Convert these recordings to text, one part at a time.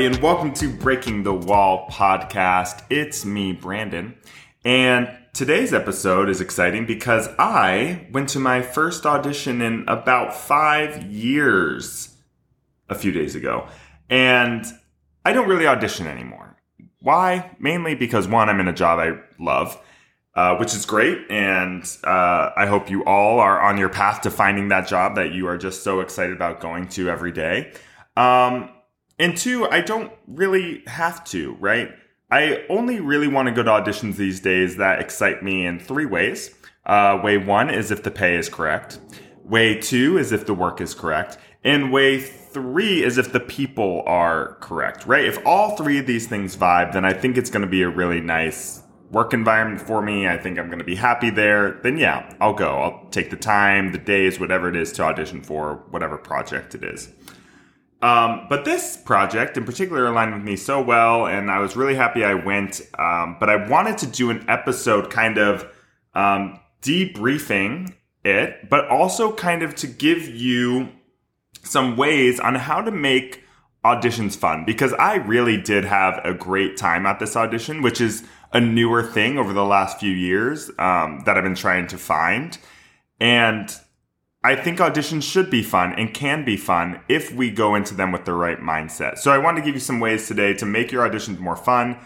everybody, and welcome to Breaking the Wall podcast. It's me, Brandon, and today's episode is exciting because I went to my first audition in about five years a few days ago, and I don't really audition anymore. Why? Mainly because one, I'm in a job I love. Uh, which is great. And uh, I hope you all are on your path to finding that job that you are just so excited about going to every day. Um, and two, I don't really have to, right? I only really want to go to auditions these days that excite me in three ways. Uh, way one is if the pay is correct. Way two is if the work is correct. And way three is if the people are correct, right? If all three of these things vibe, then I think it's going to be a really nice work environment for me. I think I'm going to be happy there. Then yeah, I'll go. I'll take the time, the days, whatever it is to audition for whatever project it is. Um, but this project in particular aligned with me so well, and I was really happy I went. Um, but I wanted to do an episode kind of um, debriefing it, but also kind of to give you some ways on how to make auditions fun because I really did have a great time at this audition, which is a newer thing over the last few years um, that I've been trying to find. And I think auditions should be fun and can be fun if we go into them with the right mindset. So I want to give you some ways today to make your auditions more fun.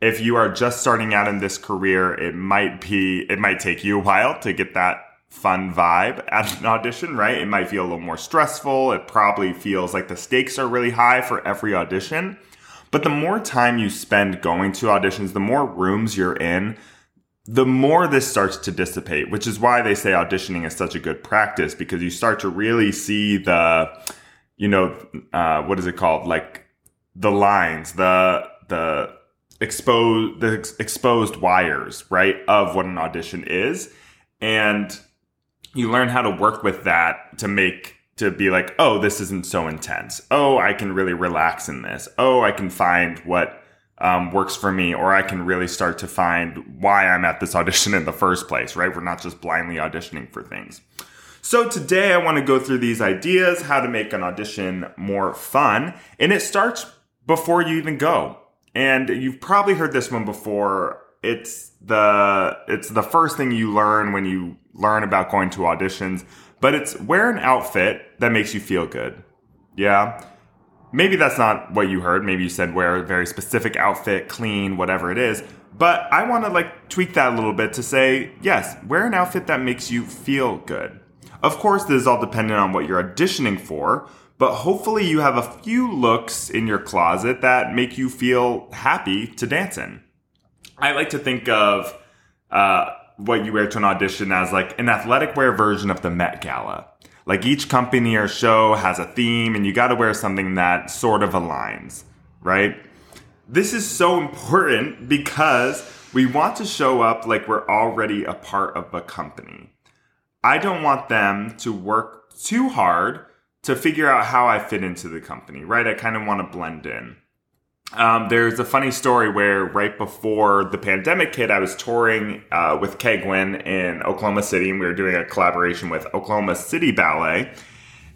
If you are just starting out in this career, it might be, it might take you a while to get that fun vibe at an audition, right? It might feel a little more stressful. It probably feels like the stakes are really high for every audition. But the more time you spend going to auditions, the more rooms you're in, the more this starts to dissipate, which is why they say auditioning is such a good practice because you start to really see the, you know, uh, what is it called? Like the lines, the, the exposed, the ex- exposed wires, right? Of what an audition is. And you learn how to work with that to make to be like, oh, this isn't so intense. Oh, I can really relax in this. Oh, I can find what um, works for me, or I can really start to find why I'm at this audition in the first place, right? We're not just blindly auditioning for things. So today I want to go through these ideas, how to make an audition more fun. And it starts before you even go. And you've probably heard this one before. It's the, it's the first thing you learn when you learn about going to auditions, but it's wear an outfit that makes you feel good. Yeah maybe that's not what you heard. Maybe you said wear a very specific outfit, clean, whatever it is. But I want to like tweak that a little bit to say, yes, wear an outfit that makes you feel good. Of course, this is all dependent on what you're auditioning for, but hopefully you have a few looks in your closet that make you feel happy to dance in. I like to think of uh, what you wear to an audition as like an athletic wear version of the Met Gala like each company or show has a theme and you got to wear something that sort of aligns, right? This is so important because we want to show up like we're already a part of a company. I don't want them to work too hard to figure out how I fit into the company, right? I kind of want to blend in. Um, there's a funny story where right before the pandemic hit, I was touring uh, with Keigwin in Oklahoma City, and we were doing a collaboration with Oklahoma City Ballet.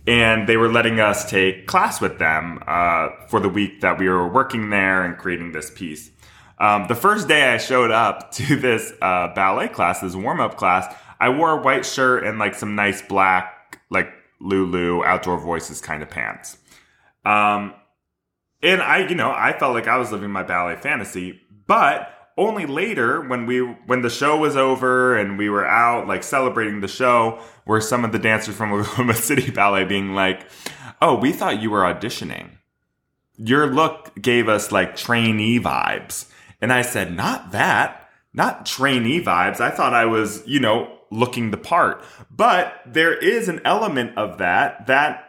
And they were letting us take class with them uh, for the week that we were working there and creating this piece. Um, the first day I showed up to this uh, ballet class, this warm up class, I wore a white shirt and like some nice black, like Lulu outdoor voices kind of pants. Um, and I, you know, I felt like I was living my ballet fantasy, but only later when we when the show was over and we were out like celebrating the show were some of the dancers from Oklahoma City Ballet being like, "Oh, we thought you were auditioning. Your look gave us like trainee vibes." And I said, "Not that. Not trainee vibes. I thought I was, you know, looking the part." But there is an element of that that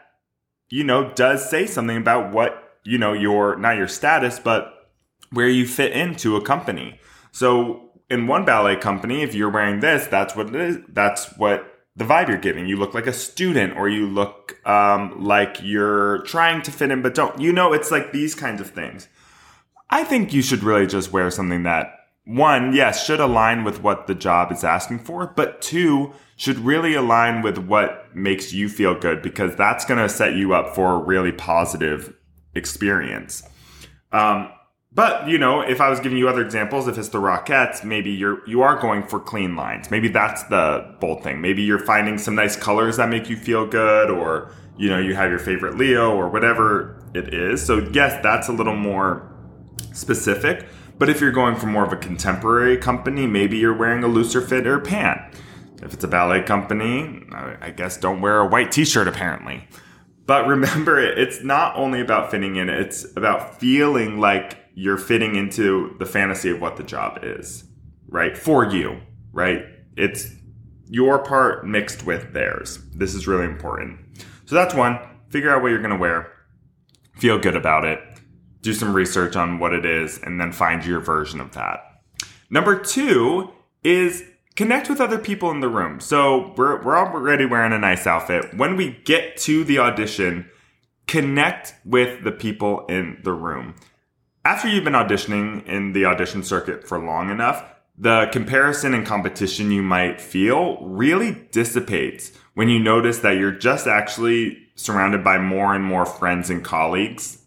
you know does say something about what you know, your, not your status, but where you fit into a company. So in one ballet company, if you're wearing this, that's what it is. That's what the vibe you're giving. You look like a student or you look um, like you're trying to fit in, but don't. You know, it's like these kinds of things. I think you should really just wear something that, one, yes, should align with what the job is asking for, but two, should really align with what makes you feel good because that's going to set you up for a really positive experience. Um, but you know, if I was giving you other examples, if it's the Rockettes, maybe you're you are going for clean lines. Maybe that's the bold thing. Maybe you're finding some nice colors that make you feel good, or you know, you have your favorite Leo or whatever it is. So yes, that's a little more specific. But if you're going for more of a contemporary company, maybe you're wearing a looser fit or pant. If it's a ballet company, I guess don't wear a white t-shirt apparently. But remember, it's not only about fitting in, it's about feeling like you're fitting into the fantasy of what the job is, right? For you, right? It's your part mixed with theirs. This is really important. So that's one. Figure out what you're going to wear. Feel good about it. Do some research on what it is and then find your version of that. Number two is connect with other people in the room. So we're, we're already wearing a nice outfit. When we get to the audition, connect with the people in the room. After you've been auditioning in the audition circuit for long enough, the comparison and competition you might feel really dissipates when you notice that you're just actually surrounded by more and more friends and colleagues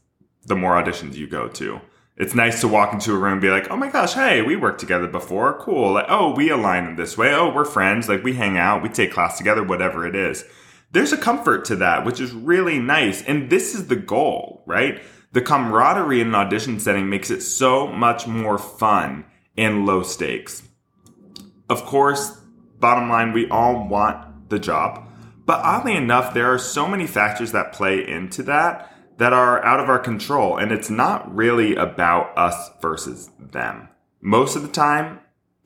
the more auditions you go to. It's nice to walk into a room and be like, oh my gosh, hey, we worked together before. Cool. Like, oh, we align in this way. Oh, we're friends. Like, we hang out, we take class together, whatever it is. There's a comfort to that, which is really nice. And this is the goal, right? The camaraderie in an audition setting makes it so much more fun and low stakes. Of course, bottom line, we all want the job. But oddly enough, there are so many factors that play into that that are out of our control. And it's not really about us versus them. Most of the time,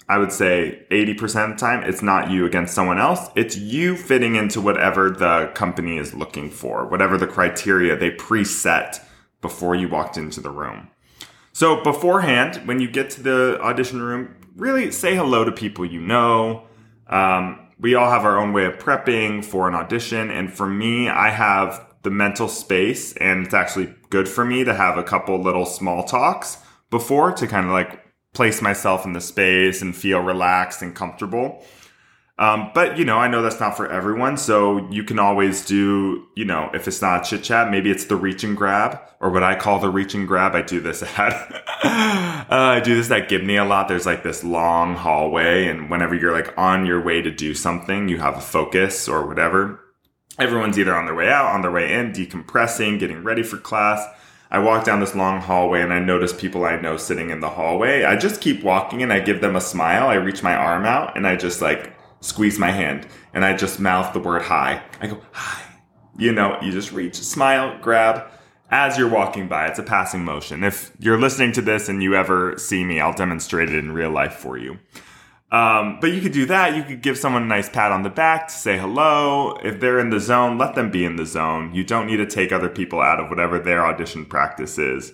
I would say 80% of the time, it's not you against someone else. It's you fitting into whatever the company is looking for, whatever the criteria they preset before you walked into the room. So beforehand, when you get to the audition room, really say hello to people you know. Um, we all have our own way of prepping for an audition. And for me, I have the mental space and it's actually good for me to have a couple little small talks before to kind of like place myself in the space and feel relaxed and comfortable. Um, but you know, I know that's not for everyone. So you can always do, you know, if it's not chit chat, maybe it's the reach and grab or what I call the reach and grab. I do this at, uh, I do this at Gibney a lot. There's like this long hallway. And whenever you're like on your way to do something, you have a focus or whatever. Everyone's either on their way out, on their way in, decompressing, getting ready for class. I walk down this long hallway and I notice people I know sitting in the hallway. I just keep walking and I give them a smile. I reach my arm out and I just like squeeze my hand, and I just mouth the word hi. I go, hi. You know, you just reach, smile, grab as you're walking by. It's a passing motion. If you're listening to this and you ever see me, I'll demonstrate it in real life for you. Um, but you could do that. You could give someone a nice pat on the back to say hello. If they're in the zone, let them be in the zone. You don't need to take other people out of whatever their audition practice is.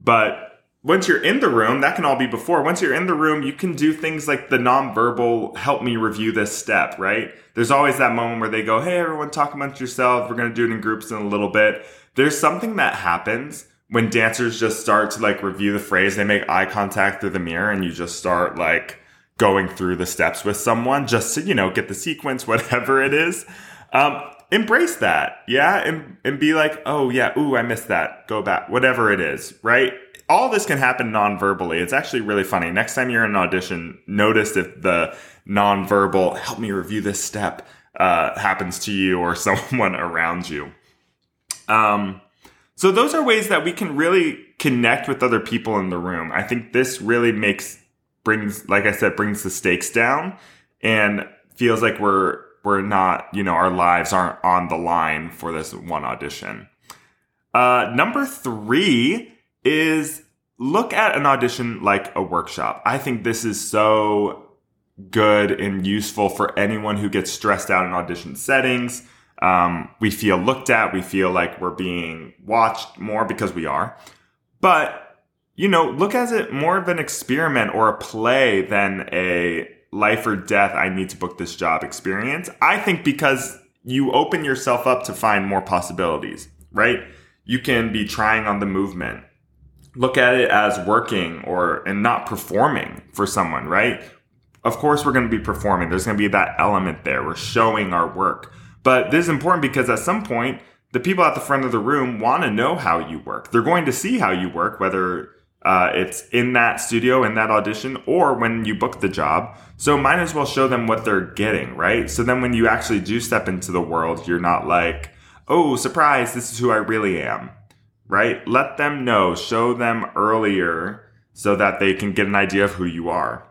But once you're in the room, that can all be before. Once you're in the room, you can do things like the nonverbal help me review this step, right? There's always that moment where they go, Hey, everyone, talk amongst yourself. We're going to do it in groups in a little bit. There's something that happens when dancers just start to like review the phrase. They make eye contact through the mirror and you just start like going through the steps with someone just to, you know, get the sequence, whatever it is. Um, embrace that. Yeah. And, and be like, Oh yeah. Ooh, I missed that. Go back. Whatever it is, right? all this can happen non-verbally. It's actually really funny. Next time you're in an audition, notice if the non-verbal "help me review this step" uh, happens to you or someone around you. Um, so those are ways that we can really connect with other people in the room. I think this really makes brings, like I said, brings the stakes down and feels like we're we're not, you know, our lives aren't on the line for this one audition. Uh, number three is look at an audition like a workshop. I think this is so good and useful for anyone who gets stressed out in audition settings. Um, we feel looked at, we feel like we're being watched more because we are. But, you know, look at it more of an experiment or a play than a life or death, I need to book this job experience. I think because you open yourself up to find more possibilities, right? You can be trying on the movement look at it as working or and not performing for someone, right? Of course, we're going to be performing. There's going to be that element there. We're showing our work. But this is important because at some point, the people at the front of the room want to know how you work. They're going to see how you work, whether uh, it's in that studio, in that audition, or when you book the job. So might as well show them what they're getting, right? So then when you actually do step into the world, you're not like, oh, surprise, this is who I really am, right? Let them know, show them earlier so that they can get an idea of who you are.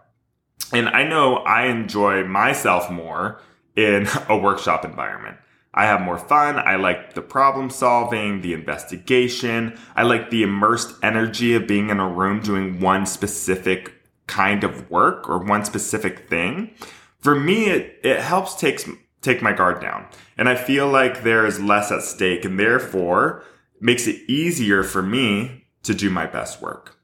And I know I enjoy myself more in a workshop environment. I have more fun. I like the problem solving, the investigation. I like the immersed energy of being in a room doing one specific kind of work or one specific thing. For me, it, it helps take, take my guard down. And I feel like there is less at stake and therefore makes it easier for me to do my best work.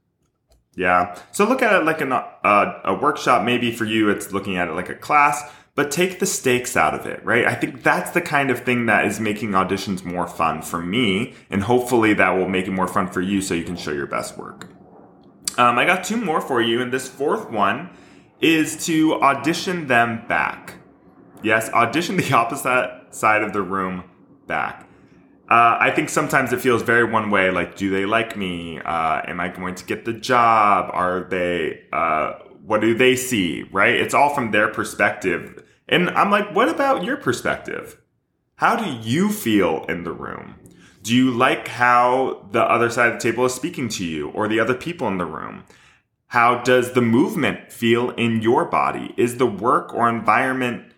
Yeah. So look at it like an, uh, a workshop. Maybe for you, it's looking at it like a class but take the stakes out of it, right? I think that's the kind of thing that is making auditions more fun for me, and hopefully that will make it more fun for you so you can show your best work. Um, I got two more for you, and this fourth one is to audition them back. Yes, audition the opposite side of the room back. Uh, I think sometimes it feels very one way. Like, do they like me? Uh, am I going to get the job? Are they? Uh, what do they see? Right? It's all from their perspective. And I'm like, what about your perspective? How do you feel in the room? Do you like how the other side of the table is speaking to you or the other people in the room? How does the movement feel in your body? Is the work or environment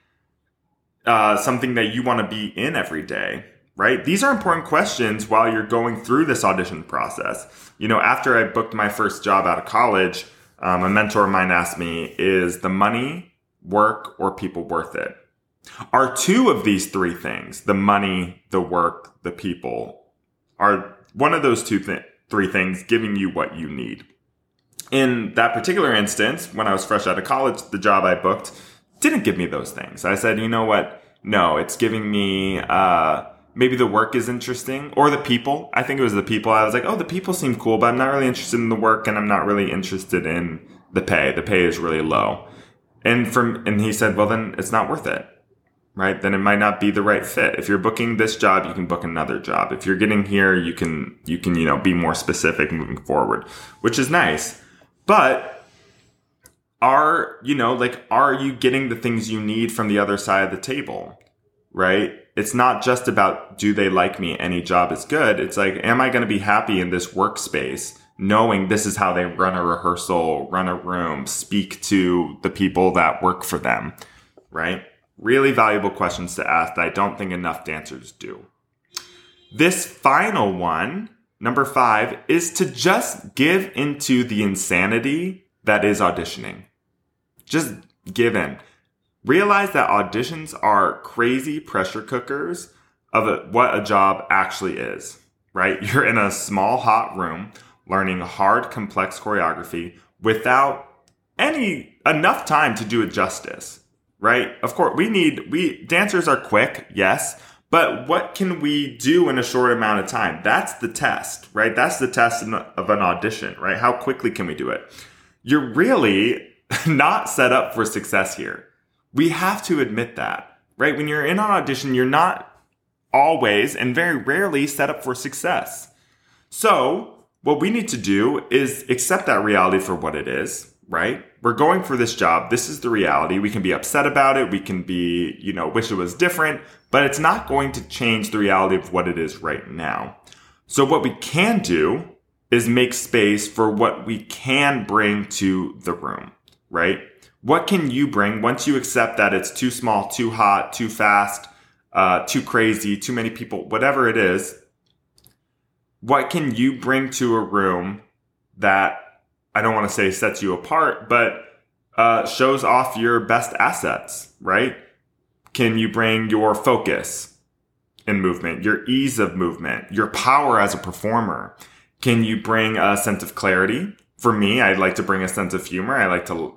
uh, something that you want to be in every day? Right? These are important questions while you're going through this audition process. You know, after I booked my first job out of college, um, a mentor of mine asked me, is the money work, or people worth it? Are two of these three things, the money, the work, the people, are one of those two th- three things giving you what you need? In that particular instance, when I was fresh out of college, the job I booked didn't give me those things. I said, you know what? No, it's giving me, uh, maybe the work is interesting or the people. I think it was the people. I was like, oh, the people seem cool, but I'm not really interested in the work and I'm not really interested in the pay. The pay is really low. And from, and he said, well, then it's not worth it. Right. Then it might not be the right fit. If you're booking this job, you can book another job. If you're getting here, you can, you can, you know, be more specific moving forward, which is nice. But are, you know, like, are you getting the things you need from the other side of the table? Right. It's not just about, do they like me? Any job is good. It's like, am I going to be happy in this workspace? Knowing this is how they run a rehearsal, run a room, speak to the people that work for them, right? Really valuable questions to ask that I don't think enough dancers do. This final one, number five, is to just give into the insanity that is auditioning. Just give in. Realize that auditions are crazy pressure cookers of what a job actually is, right? You're in a small, hot room learning hard, complex choreography without any enough time to do it justice, right? Of course, we need, we, dancers are quick, yes, but what can we do in a short amount of time? That's the test, right? That's the test of an audition, right? How quickly can we do it? You're really not set up for success here. We have to admit that, right? When you're in an audition, you're not always and very rarely set up for success. So what we need to do is accept that reality for what it is, right? We're going for this job. This is the reality. We can be upset about it. We can be, you know, wish it was different, but it's not going to change the reality of what it is right now. So what we can do is make space for what we can bring to the room, right? What can you bring once you accept that it's too small, too hot, too fast, uh, too crazy, too many people, whatever it is, what can you bring to a room that I don't want to say sets you apart, but uh, shows off your best assets, right? Can you bring your focus in movement, your ease of movement, your power as a performer? Can you bring a sense of clarity? For me, I'd like to bring a sense of humor. I like to,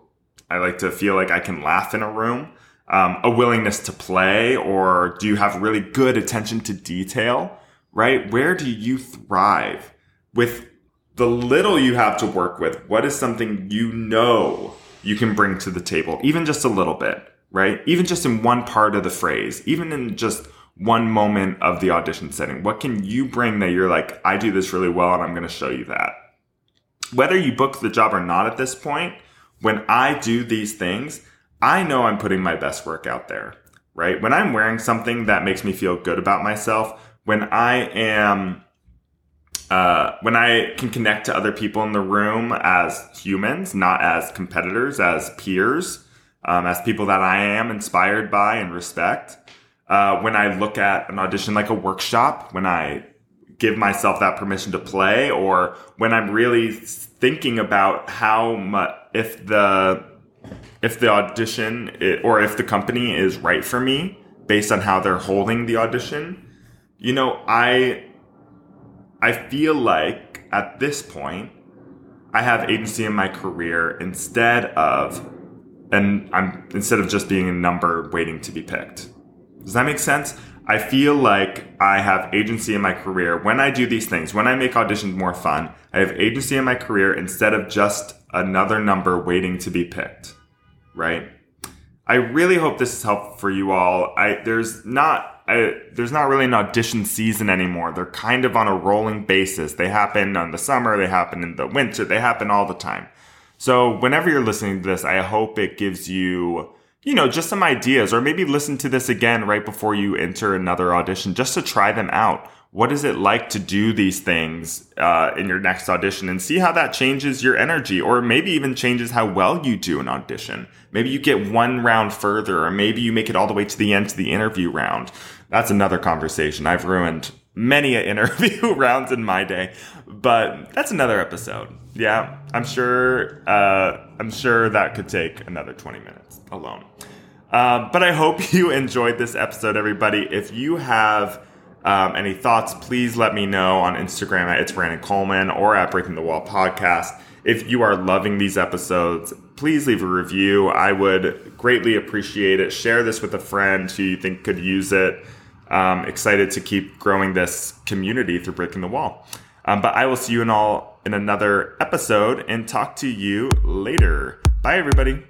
I like to feel like I can laugh in a room. Um, a willingness to play, or do you have really good attention to detail? Right? Where do you thrive with the little you have to work with? What is something you know you can bring to the table, even just a little bit, right? Even just in one part of the phrase, even in just one moment of the audition setting? What can you bring that you're like, I do this really well and I'm going to show you that? Whether you book the job or not at this point, when I do these things, I know I'm putting my best work out there, right? When I'm wearing something that makes me feel good about myself, when I am uh, when I can connect to other people in the room as humans, not as competitors, as peers, um, as people that I am inspired by and respect, uh, when I look at an audition like a workshop, when I give myself that permission to play, or when I'm really thinking about how much, if the, if the audition or if the company is right for me based on how they're holding the audition, you know, I, I feel like at this point, I have agency in my career instead of, and I'm instead of just being a number waiting to be picked. Does that make sense? I feel like I have agency in my career when I do these things, when I make auditions more fun. I have agency in my career instead of just another number waiting to be picked, right? I really hope this is helpful for you all. I there's not I, there's not really an audition season anymore. They're kind of on a rolling basis. They happen in the summer, they happen in the winter, they happen all the time. So whenever you're listening to this, I hope it gives you you know, just some ideas, or maybe listen to this again right before you enter another audition just to try them out. What is it like to do these things uh, in your next audition and see how that changes your energy, or maybe even changes how well you do an audition? Maybe you get one round further, or maybe you make it all the way to the end to the interview round. That's another conversation. I've ruined many interview rounds in my day, but that's another episode. Yeah, I'm sure. Uh, I'm sure that could take another 20 minutes alone. Uh, but I hope you enjoyed this episode, everybody. If you have um, any thoughts, please let me know on Instagram at It's Brandon Coleman or at Breaking the Wall Podcast. If you are loving these episodes, please leave a review. I would greatly appreciate it. Share this with a friend who you think could use it. Um, excited to keep growing this community through Breaking the Wall. Um, but I will see you in all in another episode and talk to you later. Bye, everybody.